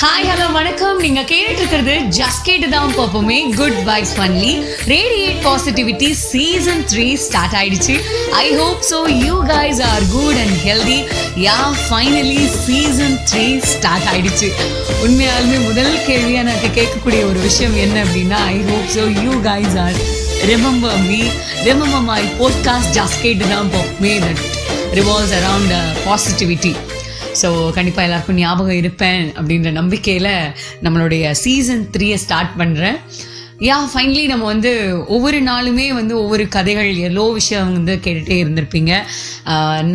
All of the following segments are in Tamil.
ஹாய் ஹலோ வணக்கம். நீங்க கேட்டு இருக்கிறது ஜஸ்ட் கேட்டு தான் பார்ப்போமே. Good vibes only radiate positivity season three start ஆயிடுச்சு. I hope so you guys are good and healthy yeah finally season three start ஆயிடுச்சு. உண்மையாலுமே முதல் கேள்வியாக எனக்கு கேட்கக்கூடிய ஒரு விஷயம் என்ன அப்படின்னா I hope so you guys are remember me remember my podcast just கேட்டு தான் பார்ப்போமே that revolves around positivity so கண்டிப்பாக எல்லாருக்கும் ஞாபகம் இருப்பேன் அப்படின்ற நம்பிக்கையில் நம்மளுடைய சீசன் த்ரீயை ஸ்டார்ட் பண்ணுறேன் யா ஃபைனலி நம்ம வந்து ஒவ்வொரு நாளுமே வந்து ஒவ்வொரு கதைகள் எல்லோ விஷயம் வந்து கேட்டுகிட்டே இருந்திருப்பீங்க.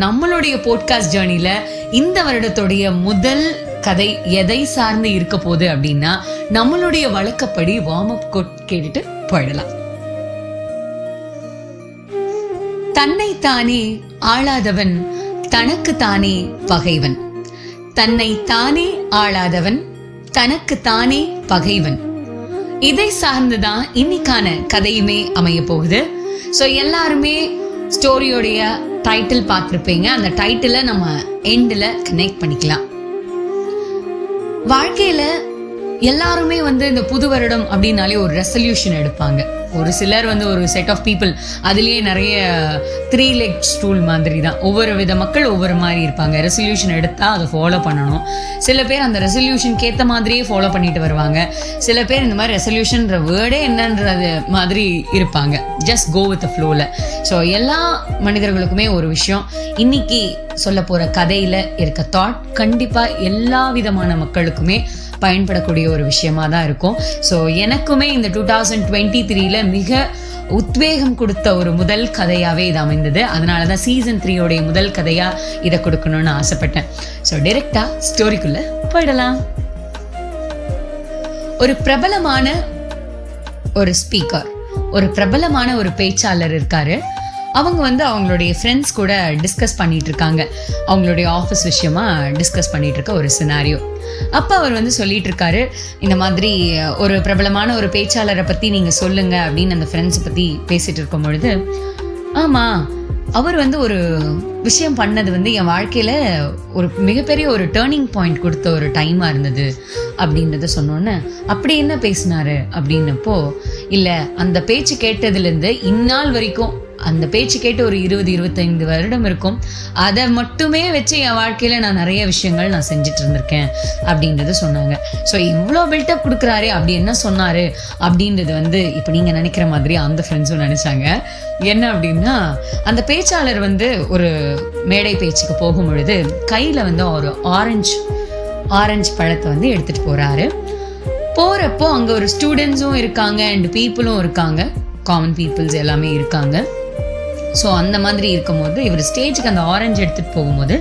நம்மளுடைய போட்காஸ்ட் ஜேர்னியில் இந்த வருடத்துடைய முதல் கதை எதை சார்ந்து இருக்க போகுது அப்படின்னா நம்மளுடைய வழக்கப்படி வார்ம் அப் கோட் கேட்டுட்டு போயிடலாம். தன்னைத்தானே ஆளாதவன் தனக்குத்தானே பகைவன். தன்னை தானே ஆளாதவன் தனக்கு தானே பகைவன். இதை சார்ந்துதான் இன்னைக்கான கதையுமே அமைய போகுது. ஸோ எல்லாருமே ஸ்டோரியோடைய டைட்டில் பார்த்துருப்பீங்க. அந்த டைட்டிலை நம்ம எண்டில் கனெக்ட் பண்ணிக்கலாம். வாழ்க்கையில் எல்லாருமே வந்து இந்த புது வருடம் அப்படின்னாலே ஒரு ரெசல்யூஷன் எடுப்பாங்க. ஒரு சிலர் வந்து ஒரு செட் ஆஃப் பீப்புள் அதுலேயே நிறைய த்ரீ லெக் ஸ்டூல் மாதிரி தான் ஒவ்வொரு வித மக்கள் ஒவ்வொரு மாதிரி இருப்பாங்க. ரெசல்யூஷன் எடுத்தால் அதை ஃபாலோ பண்ணணும். சில பேர் அந்த ரெசல்யூஷனுக்கு ஏற்ற மாதிரியே ஃபாலோ பண்ணிட்டு வருவாங்க. சில பேர் இந்த மாதிரி ரெசல்யூஷன்ற வேர்டே என்னன்றது மாதிரி இருப்பாங்க. ஜஸ்ட் கோ வித் ஃப்ளோவில் ஸோ எல்லா மனிதர்களுக்குமே ஒரு விஷயம். இன்னைக்கு சொல்ல போகிற கதையில் இருக்க தாட் கண்டிப்பாக எல்லா விதமான மக்களுக்குமே பயன்படக்கூடிய ஒரு விஷயமா தான் இருக்கும். ஸோ எனக்குமே இந்த டூ தௌசண்ட் டுவெண்ட்டி த்ரீல மிக உத்வேகம் கொடுத்த ஒரு முதல் கதையாகவே இது அமைந்தது. அதனால தான் சீசன் த்ரீயோடைய முதல் கதையாக இதை கொடுக்கணும்னு ஆசைப்பட்டேன். ஸோ டைரெக்டாக ஸ்டோரிக்குள்ளே போயிடலாம். ஒரு பிரபலமான ஒரு ஸ்பீக்கர் ஒரு பிரபலமான ஒரு பேச்சாளர் இருக்காரு. அவங்க வந்து அவங்களுடைய ஃப்ரெண்ட்ஸ் கூட டிஸ்கஸ் பண்ணிட்டு இருக்காங்க. அவங்களுடைய ஆஃபீஸ் விஷயமா டிஸ்கஸ் பண்ணிட்டு இருக்க ஒரு சினாரியோ அப்போ அவர் வந்து சொல்லிட்டு இருக்காரு இந்த மாதிரி ஒரு பிரபலமான ஒரு பேச்சாளரை பற்றி நீங்கள் சொல்லுங்க அப்படின்னு அந்த ஃப்ரெண்ட்ஸை பற்றி பேசிட்டு இருக்கும் பொழுது ஆமாம் அவர் வந்து ஒரு விஷயம் பண்ணது வந்து என் வாழ்க்கையில் ஒரு மிகப்பெரிய ஒரு டேர்னிங் பாயிண்ட் கொடுத்த ஒரு டைமாக இருந்தது அப்படின்றத சொன்னோன்னே அப்படி என்ன பேசினாரு அப்படின்னப்போ இல்லை அந்த பேச்சு கேட்டதுலேருந்து இந்நாள் வரைக்கும் அந்த பேச்சு கேட்டு ஒரு இருபது இருபத்தைந்து வருடம் இருக்கும். அதை மட்டுமே வச்சு என் வாழ்க்கையில் நான் நிறைய விஷயங்கள் நான் செஞ்சுட்டு இருந்திருக்கேன் அப்படின்றத சொன்னாங்க. ஸோ இவ்வளோ பில்டப் கொடுக்குறாரு அப்படி என்ன சொன்னார் அப்படின்றது வந்து இப்போ நீங்கள் நினைக்கிற மாதிரி அந்த ஃப்ரெண்ட்ஸும் நினச்சாங்க. என்ன அப்படின்னா அந்த பேச்சாளர் வந்து ஒரு மேடை பேச்சுக்கு போகும் பொழுது கையில் வந்து ஒரு ஆரஞ்சு ஆரஞ்சு பழத்தை வந்து எடுத்துகிட்டு போகிறாரு போகிறப்போ அங்கே ஒரு ஸ்டூடெண்ட்ஸும் இருக்காங்க அண்ட் பீப்புளும் இருக்காங்க. காமன் பீப்புள்ஸ் எல்லாமே இருக்காங்க. ஸோ அந்த மாதிரி இருக்கும்போது இவர் ஸ்டேஜுக்கு அந்த ஆரஞ்சு எடுத்துகிட்டு போகும்போது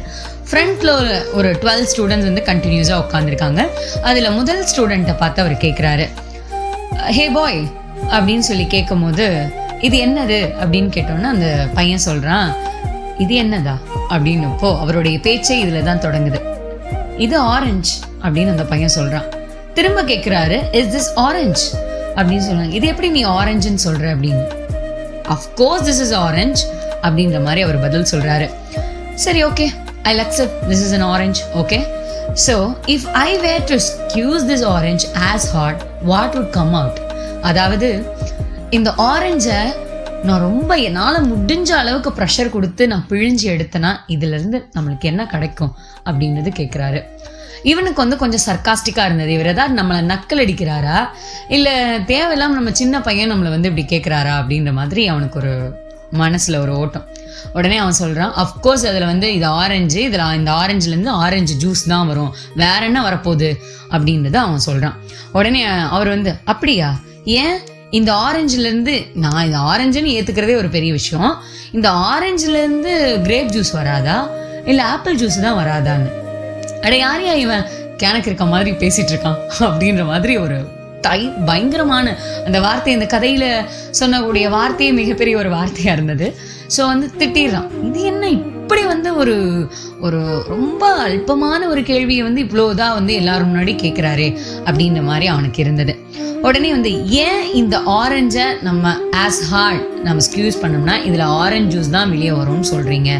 ஃப்ரண்ட்டில் ஒரு ஒரு டுவெல் ஸ்டூடெண்ட்ஸ் வந்து கண்டினியூஸாக உட்காந்துருக்காங்க அதில் முதல் ஸ்டூடெண்ட்டை பார்த்து அவர் கேட்குறாரு ஹே பாய் அப்படின்னு சொல்லி கேட்கும்போது இது என்னது? அப்படின்னு கேட்டோன்னா அந்த பையன் சொல்கிறான் இது என்னதா? அப்படின்னப்போ அவருடைய பேச்சே இதில் தான் தொடங்குது. இது ஆரஞ்சு அப்படின்னு அந்த பையன் சொல்கிறான் திரும்ப கேட்குறாரு இஸ் திஸ் ஆரஞ்சு அப்படின்னு சொல்லுவாங்க இது எப்படி நீ ஆரஞ்சுன்னு சொல்கிற அப்படின்னு. அஃப்கோர்ஸ் திஸ் இஸ் ஆரஞ்ச் அப்படின்ற மாதிரி அவர் பதில் சொல்றாரு. சரி okay I accept this is an orange okay so if I were to squeeze this orange as hard what would come out அதாவது இந்த ஆரஞ்சை நான் ரொம்ப என்னால் முடிஞ்ச அளவுக்கு ப்ரெஷர் கொடுத்து நான் பிழிஞ்சு எடுத்தேன்னா இதுலேருந்து நம்மளுக்கு என்ன கிடைக்கும் அப்படின்றது கேட்குறாரு இவனுக்கு வந்து கொஞ்சம் சர்க்காஸ்டிக்காக இருந்தது. இவர் ஏதாவது நம்மளை நக்கல் அடிக்கிறாரா இல்லை தேவையில்லாமல் நம்ம சின்ன பையன் நம்மளை வந்து இப்படி கேட்குறாரா அப்படின்ற மாதிரி அவனுக்கு ஒரு மனசில் ஒரு ஓட்டம். உடனே அவன் சொல்கிறான் அஃப்கோர்ஸ் அதில் வந்து இது ஆரஞ்சு இதில் இந்த ஆரஞ்சுலேருந்து ஆரஞ்சு ஜூஸ் தான் வரும். வேற என்ன வரப்போகுது? அப்படின்றத அவன் சொல்கிறான் உடனே அவர் வந்து அப்படியா? ஏன்? இந்த ஆரஞ்சுலேருந்து நான் இந்த ஆரஞ்சுன்னு ஏற்றுக்கிறதே ஒரு பெரிய விஷயம். இந்த ஆரஞ்சுலேருந்து கிரேப் ஜூஸ் வராதா? இல்லை ஆப்பிள் ஜூஸ் தான் வராதான்னு? அட யாரையா இவன்? கிணக்கு இருக்க மாதிரி பேசிட்டு இருக்கான். அப்படின்ற மாதிரி ஒரு தை பயங்கரமான அந்த வார்த்தை இந்த கதையில சொன்னக்கூடிய வார்த்தையே மிகப்பெரிய ஒரு வார்த்தையா இருந்தது. ஸோ வந்து திட்டிடுறான். இது என்ன இப்படி வந்து ஒரு ஒரு ரொம்ப அல்பமான ஒரு கேள்வியை வந்து இவ்வளோதான் வந்து எல்லாரும் முன்னாடி கேட்குறாரு அப்படின்ற மாதிரி அவனுக்கு இருந்தது. உடனே வந்து ஏன் இந்த ஆரஞ்சை நம்ம ஆஸ் ஹார்ட் நம்ம ஸ்கியூஸ் பண்ணோம்னா இதில் ஆரஞ்சு ஜூஸ் தான் வெளியே வரும்னு சொல்கிறீங்க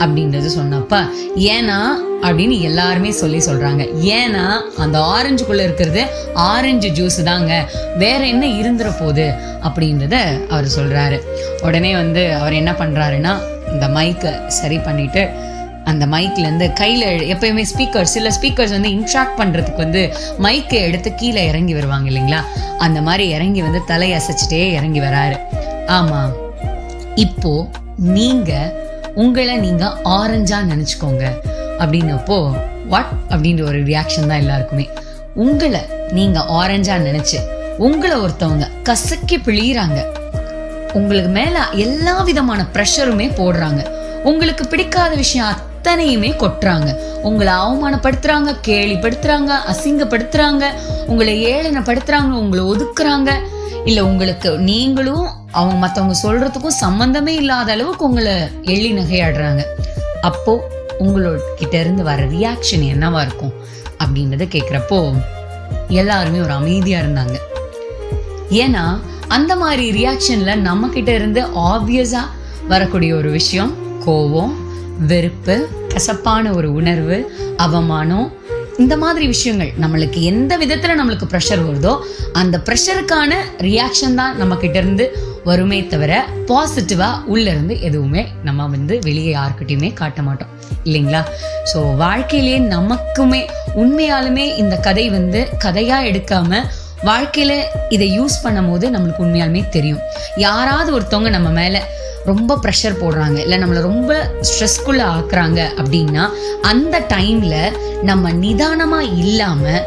அப்படின்றது சொன்னப்ப ஏன்னா அப்படின்னு எல்லாருமே சொல்லி சொல்கிறாங்க ஏன்னா அந்த ஆரஞ்சுக்குள்ளே இருக்கிறது ஆரஞ்சு ஜூஸ் தாங்க. வேற என்ன இருந்துட போகுது அப்படின்றத அவர் சொல்கிறாரு உடனே வந்து அவர் என்ன பண்ணுறாருன்னா இந்த மைக்கை சரி பண்ணிட்டு அந்த மைக்லேருந்து கையில் எப்பயுமே ஸ்பீக்கர் சில ஸ்பீக்கர்ஸ் வந்து இன்ட்ராக்ட் பண்ணுறதுக்கு வந்து மைக்கை எடுத்து கீழே இறங்கி வருவாங்க இல்லைங்களா? அந்த மாதிரி இறங்கி வந்து தலை அசைச்சிட்டே இறங்கி வராரு. ஆமாம் இப்போது நீங்கள் உங்களை நீங்க ஆரஞ்சா நினைச்சுக்கோங்க. அப்படின்னப்போ வாட் அப்படின்ற ஒரு ரியாக்ஷன் தான் எல்லாருக்குமே. உங்களை நீங்க ஆரஞ்சா நினைச்சு உங்களை ஒருத்தவங்க கசக்கி பிழியிறாங்க. உங்களுக்கு மேல எல்லா விதமான ப்ரெஷருமே போடுறாங்க. உங்களுக்கு பிடிக்காத விஷயம் அத்தனையுமே கொட்டுறாங்க. உங்களை அவமானப்படுத்துறாங்க கேலிப்படுத்துறாங்க அசிங்கப்படுத்துறாங்க உங்களை ஏளனப்படுத்துறாங்க உங்களை ஒதுக்குறாங்க. இல்லை உங்களுக்கு நீங்களும் அவங்க மற்றவங்க சொல்றதுக்கும் சம்பந்தமே இல்லாத அளவுக்கு உங்களை எள்ளி நகையாடுறாங்க. அப்போ உங்களோட கிட்ட இருந்து வர ரியாக்ஷன் என்னவா இருக்கும்? அப்படின்றத கேட்குறப்போ எல்லாருமே ஒரு அமைதியா இருந்தாங்க. ஏன்னா அந்த மாதிரி ரியாக்ஷன்ல நம்ம கிட்ட இருந்து ஆப்வியஸா வரக்கூடிய ஒரு விஷயம் கோவம் வெறுப்பு கசப்பான ஒரு உணர்வு அவமானம் இந்த மாதிரி விஷயங்கள் நம்மளுக்கு எந்த விதத்தில் நம்மளுக்கு ப்ரெஷர் வருதோ அந்த ப்ரெஷருக்கான ரியாக்ஷன் தான் நம்ம இருந்து வருமே தவிர பாசிட்டிவா உள்ள இருந்து எதுவுமே நம்ம வந்து வெளியே யாருக்கிட்டையுமே காட்ட மாட்டோம். இல்லைங்களா? ஸோ வாழ்க்கையிலேயே நமக்குமே உண்மையாலுமே இந்த கதை வந்து கதையா எடுக்காம வாழ்க்கையில இதை யூஸ் பண்ணும் போது நம்மளுக்கு உண்மையாலுமே தெரியும். யாராவது ஒருத்தவங்க நம்ம மேல ரொம்ப ப்ரெஷர் போடுறாங்க. இல்லை நம்மளை ரொம்ப ஸ்ட்ரெஸ்ஃபுல்லாக ஆக்குறாங்க அப்படின்னா அந்த டைமில் நம்ம நிதானமாக இல்லாமல்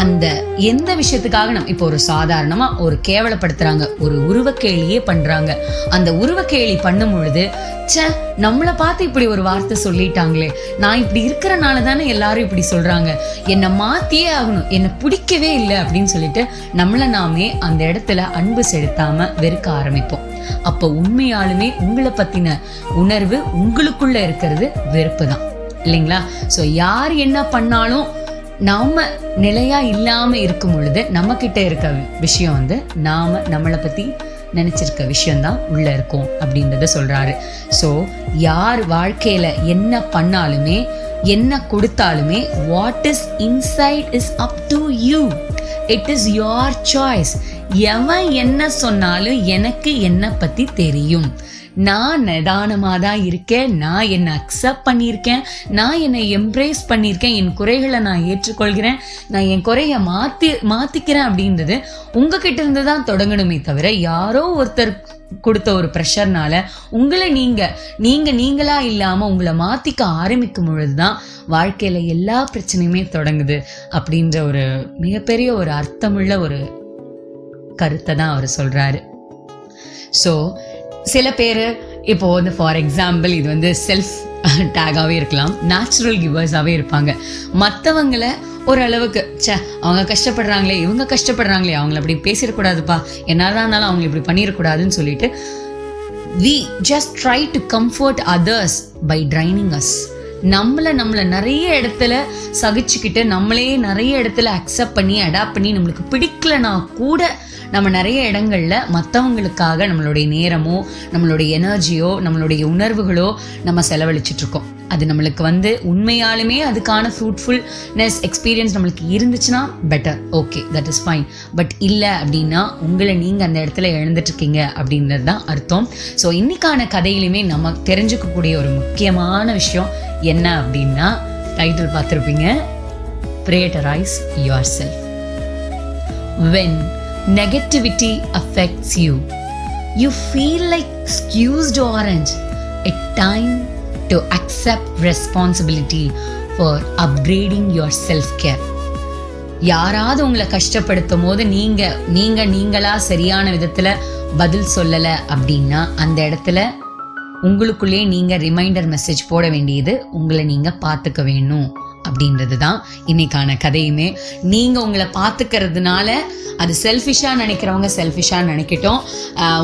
அந்த எந்த விஷயத்துக்காக நம்ம இப்போ ஒரு சாதாரணமாக ஒரு கேவலப்படுத்துகிறாங்க ஒரு உருவக்கேளியே பண்ணுறாங்க அந்த உருவக்கேளி பண்ணும் பொழுது ச்சே நம்மளை பார்த்து இப்படி ஒரு வார்த்தை சொல்லிட்டாங்களே. நான் இப்படி இருக்கிறனால தானே எல்லாரும் இப்படி சொல்கிறாங்க என்னை மாற்றியே ஆகணும் என்னை பிடிக்கவே இல்லை அப்படின்னு சொல்லிட்டு நம்மளை நாமே அந்த இடத்துல அன்பு செலுத்தாமல் வெறுக்க ஆரம்பிப்போம். அப்போ உண்மையாலுமே உங்களை பத்தின உணர்வு உங்களுக்குள்ள இருக்கிறது வெறுப்பு தான் இல்லைங்களா? ஸோ யார் என்ன பண்ணாலும் நாம நிலையா இல்லாம இருக்கும் பொழுது நம்ம கிட்ட இருக்க விஷயம் வந்து நாம நம்மளை பத்தி நினைச்சிருக்க விஷயம்தான் உள்ள இருக்கும் அப்படின்றத சொல்றாரு. ஸோ யார் வாழ்க்கையில என்ன பண்ணாலுமே என்ன கொடுத்தாலுமே what is inside is up to you it is your choice எவன் என்ன சொன்னாலும் எனக்கு என்ன பற்றி தெரியும். நான் நிதானமாக தான் இருக்கேன். நான் என்னை அக்செப்ட் பண்ணியிருக்கேன். நான் என்னை எம்ப்ரேஸ் பண்ணியிருக்கேன். என் குறைகளை நான் ஏற்றுக்கொள்கிறேன். நான் என் குறைய மாற்றி மாற்றிக்கிறேன் அப்படின்றது உங்ககிட்ட இருந்து தான் தொடங்கணுமே தவிர யாரோ ஒருத்தர் கொடுத்த ஒரு ப்ரெஷர்னால உங்களை நீங்க நீங்க நீங்களா இல்லாம உங்களை மாத்திக்க ஆரம்பிக்கும் பொழுதுதான் வாழ்க்கையில எல்லா பிரச்சனையுமே தொடங்குது அப்படின்ற ஒரு மிகப்பெரிய ஒரு அர்த்தமுள்ள ஒரு கருத்தை தான் அவர் சொல்றாரு. ஸோ சில பேர் இப்போ வந்து ஃபார் எக்ஸாம்பிள் இது வந்து செல்ஃப் டேகாகவே இருக்கலாம் நேச்சுரல் கிவர்ஸாகவே இருப்பாங்க. மற்றவங்கள ஓரளவுக்கு ச்சே அவங்க கஷ்டப்படுறாங்களே இவங்க கஷ்டப்படுறாங்களே அவங்கள அப்படி பேசிடக்கூடாதுப்பா என்னதான் இருந்தாலும் அவங்க இப்படி பண்ணிடக்கூடாதுன்னு சொல்லிட்டு we just try to comfort others by training us நம்மளை நம்மளை நிறைய இடத்துல சகிச்சுக்கிட்டு நம்மளே நிறைய இடத்துல அக்செப்ட் பண்ணி அடாப்ட் பண்ணி நம்மளுக்கு பிடிக்கலனா கூட நம்ம நிறைய இடங்கள்ல மற்றவங்களுக்காக நம்மளுடைய நேரமோ நம்மளுடைய எனர்ஜியோ நம்மளுடைய உணர்வுகளோ நம்ம செலவழிச்சிட்டு இருக்கோம் அது நம்மளுக்கு வந்து உண்மையாலுமே அதுக்கான ஃப்ரூட்ஃபுல்னஸ் எக்ஸ்பீரியன்ஸ் நம்மளுக்கு இருந்துச்சுன்னா better okay that is fine but இல்லை அப்படின்னா உங்களை நீங்கள் அந்த இடத்துல இழந்துட்டு இருக்கீங்க அப்படின்றது தான் அர்த்தம். ஸோ இன்றைக்கான கதையிலுமே நம்ம தெரிஞ்சுக்கக்கூடிய ஒரு முக்கியமான விஷயம் என்ன அப்படின்னா டைட்டில் பார்த்துருப்பீங்க prioritize yourself when negativity affects you. You feel like squeezed orange. A time to accept responsibility for upgrading your self-care. யாராவது உங்களை கஷ்டப்படுத்தும் போது நீங்கள் நீங்கள் நீங்களா சரியான விதத்தில் பதில் சொல்லலை அப்படின்னா அந்த இடத்துல உங்களுக்குள்ளே நீங்கள் ரிமைண்டர் மெசேஜ் போட வேண்டியது உங்களை நீங்கள் பார்த்துக்க வேணும் அப்படின்றது தான் இன்னைக்கான கதையுமே. நீங்கள் உங்களை பார்த்துக்கிறதுனால அது செல்ஃபிஷாக நினைக்கிறவங்க செல்ஃபிஷாக நினைக்கட்டும்.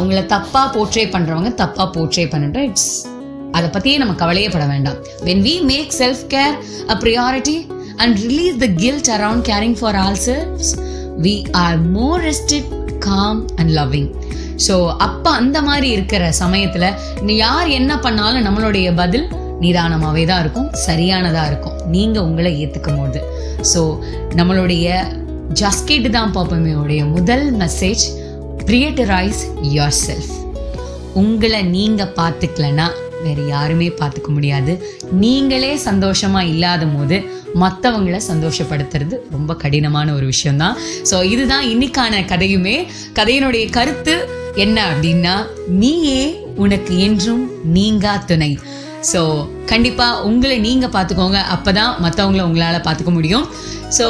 உங்களை தப்பாக போர்ட்ரே பண்ணுறவங்க தப்பாக போர்ட்ரே பண்ணட்டும் இட்ஸ் அதை பற்றியே நம்ம கவலையப்பட வேண்டாம். When we make self care a priority and release the guilt around caring for all selves we are more rested calm and loving so அப்போ அந்த மாதிரி இருக்கிற சமயத்தில் யார் என்ன பண்ணாலும் நம்மளுடைய பதில் நிதானமாகவே தான் இருக்கும் சரியானதாக இருக்கும். நீங்கள் உங்களை ஏற்றுக்கும் போது. ஸோ நம்மளுடைய ஜஸ்கேட்டு தான் பாப்பமையோடைய முதல் மெசேஜ் ப்ரியட்டரைஸ் யோர் செல்ஃப் உங்களை நீங்கள் பார்த்துக்கலனா வேற யாருமே பார்த்துக்க முடியாது. நீங்களே சந்தோஷமாக இல்லாத போது மற்றவங்கள சந்தோஷப்படுத்துறது ரொம்ப கடினமான ஒரு விஷயம்தான். ஸோ இதுதான் இன்னைக்கான கதையுமே. கதையினுடைய கருத்து என்ன அப்படின்னா நீயே உனக்கு என்றும் நீங்கா துணை. ஸோ கண்டிப்பாக உங்களை நீங்கள் பார்த்துக்கோங்க அப்போ தான் மற்றவங்கள உங்களால் பார்த்துக்க முடியும். ஸோ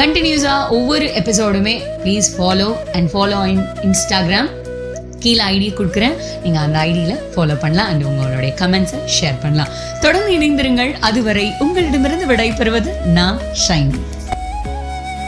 கண்டினியூஸாக ஒவ்வொரு எபிசோடுமே please follow and follow in Instagram கீழே ஐடி கொடுக்குறேன். நீங்கள் அந்த ஐடியில் ஃபாலோ பண்ணலாம் அண்ட் உங்களுடைய கமெண்ட்ஸை ஷேர் பண்ணலாம். தொடர்ந்து இணைந்திருங்கள். அதுவரை உங்களிடமிருந்து விடை பெறுவது நான் ஷைனி.